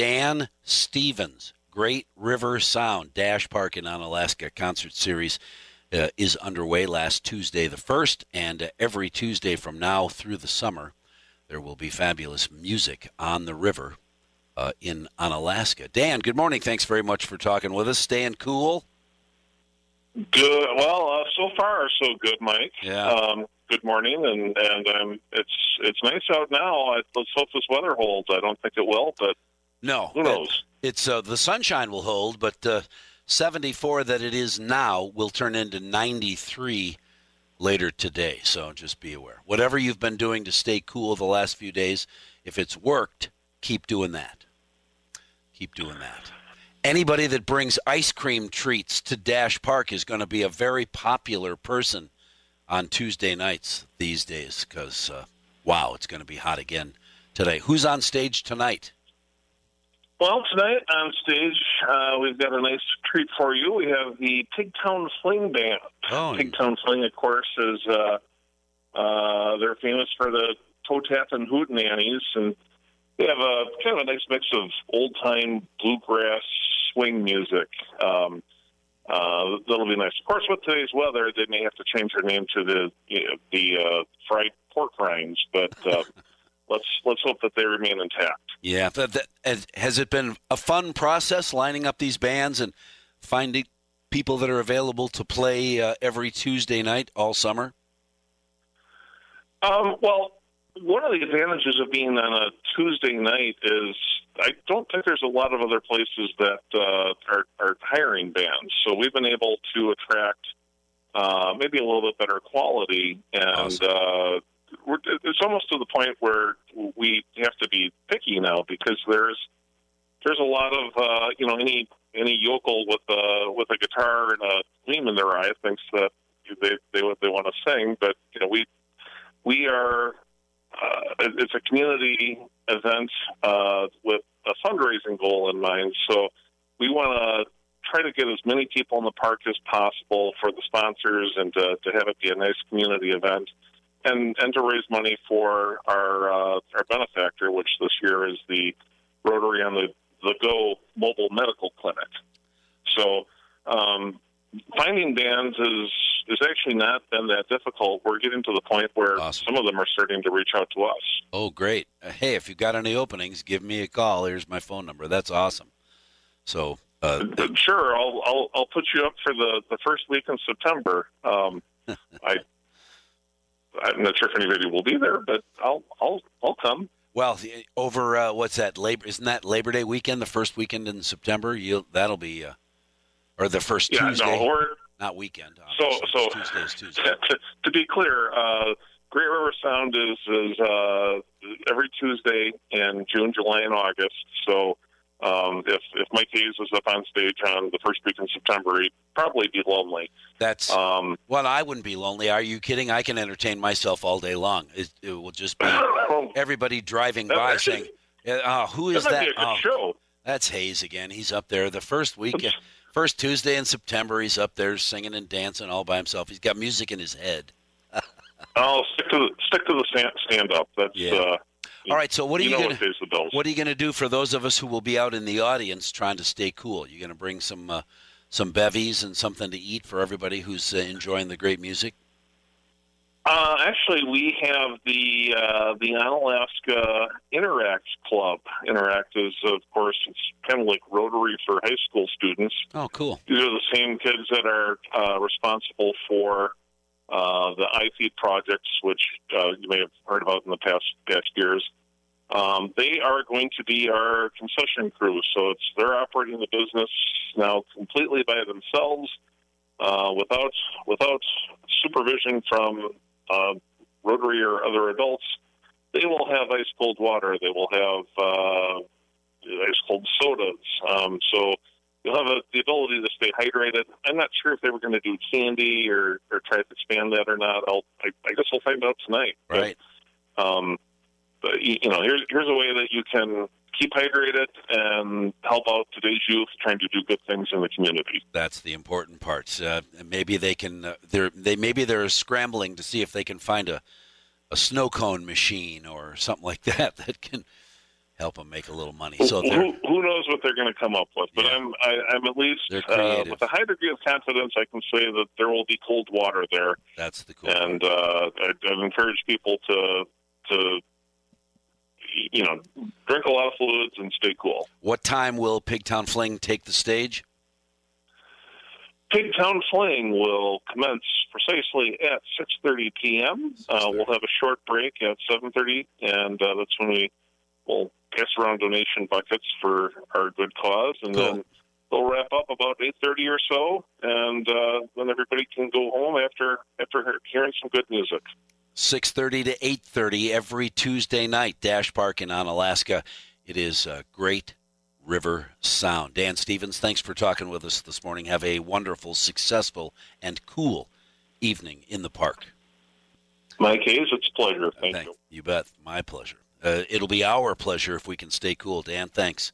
Dan Stevens, Great River Sound Dash Park in Onalaska concert series uh, is underway last Tuesday the 1st, and uh, every Tuesday from now through the summer, there will be fabulous music on the river uh, in Onalaska. Dan, good morning. Thanks very much for talking with us. Staying cool? Good. Well, uh, so far so good, Mike. Yeah. Um, good morning, and and um, it's it's nice out now. I, let's hope this weather holds. I don't think it will, but no, who knows? It, it's uh, the sunshine will hold, but uh, 74 that it is now will turn into 93 later today. So just be aware. Whatever you've been doing to stay cool the last few days, if it's worked, keep doing that. Keep doing that anybody that brings ice cream treats to Dash Park is going to be a very popular person on Tuesday nights these days because, uh, wow, it's going to be hot again today. Who's on stage tonight? Well, tonight on stage, uh, we've got a nice treat for you. We have the Pigtown Fling Band. Oh, Pigtown Fling, of course, is uh, uh, they're famous for the toe tap and hoot nannies, and they have a kind of a nice mix of old time bluegrass swing music. Um, uh, that'll be nice. Of course, with today's weather, they may have to change their name to the you know, the uh, fried pork rinds, but uh, let's let's hope that they remain intact. Yeah, that, that, has it been a fun process lining up these bands and finding people that are available to play uh, every Tuesday night all summer? Um, well, one of the advantages of being on a Tuesday night is I don't think there's a lot of other places that uh, are, are hiring bands. So we've been able to attract uh, maybe a little bit better quality, and awesome. We're, it's almost to the point where we have to be picky now because there's there's a lot of uh, you know any any yokel with a with a guitar and a gleam in their eye thinks that they they they want to sing, but you know we we are uh, it's a community event uh, with a fundraising goal in mind. So we want to try to get as many people in the park as possible for the sponsors and to, to have it be a nice community event. And, and to raise money for our uh, our benefactor, which this year is the Rotary on the the Go Mobile Medical Clinic. So um, finding bands is is actually not been that difficult. We're getting to the point where awesome. some of them are starting to reach out to us. Oh, great! Uh, hey, if you've got any openings, give me a call. Here's my phone number. That's awesome. So, uh, uh sure, I'll, I'll I'll put you up for the the first week in September. Um, I I'm not sure if anybody will be there, but I'll I'll I'll come. Well, over uh, what's that? Labor isn't that Labor Day weekend? The first weekend in September. You that'll be uh, or the first yeah, Tuesday. No, or, not weekend. Obviously. So, so Tuesday's Tuesday. To, to be clear, uh, Great River Sound is is uh, every Tuesday in June, July, and August. So. If if Mike Hayes was up on stage on the first week in September, he'd probably be lonely. That's um, well, I wouldn't be lonely. Are you kidding? I can entertain myself all day long. It, it will just be everybody driving by saying, uh, "Who is that?" oh, show. That's Hayes again. He's up there the first week. First Tuesday in September, he's up there singing and dancing all by himself. He's got music in his head. I'll stick to the stick to the stand, stand up. That's yeah. Uh, all right. So what are you, you gonna what are you gonna do for those of us who will be out in the audience trying to stay cool? You're gonna bring some uh, some bevies and something to eat for everybody who's uh, enjoying the great music? Uh, actually, we have the uh, the Onalaska Interact Club. Interact is, of course, it's kind of like Rotary for high school students. Oh, cool! These are the same kids that are uh, responsible for uh, the iFeed projects, which uh, you may have heard about in the past past years. Um, they are going to be our concession crew, so it's they're operating the business now completely by themselves, uh, without without supervision from uh, Rotary or other adults, they will have ice cold water. They will have uh, ice cold sodas. Um, so you'll have a, the ability to stay hydrated. I'm not sure if they were going to do candy or, or try to expand that or not. I'll, I, I guess we'll find out tonight. Right. But, um, but you know, here's here's a way that you can keep hydrated and help out today's youth trying to do good things in the community. That's the important part. Uh, maybe they can. Uh, they're they maybe they're scrambling to see if they can find a a snow cone machine or something like that that can help them make a little money. So who, who knows what they're going to come up with? But yeah. I'm I, am i am at least uh, with a high degree of confidence. I can say that there will be cold water there. That's the cool. And uh, I, I've encouraged people to to you know drink a lot of fluids and stay cool. What time will Pigtown Fling take the stage? Pigtown Fling will commence precisely at 6:30 p.m. Uh, we'll have a short break at 7:30, and uh, that's when we will pass around donation buckets for our good cause, and cool. then they'll wrap up about 8:30 or so, and uh, then everybody can go home after after hearing some good music. 6:30 to 8:30 every Tuesday night. Dash Park in Onalaska. It is a great River Sound. Dan Stevens, thanks for talking with us this morning. Have a wonderful, successful, and cool evening in the park. Mike Hayes, it's a pleasure. Thank, Thank you. You bet. My pleasure. Uh, it'll be our pleasure if we can stay cool. Dan, thanks.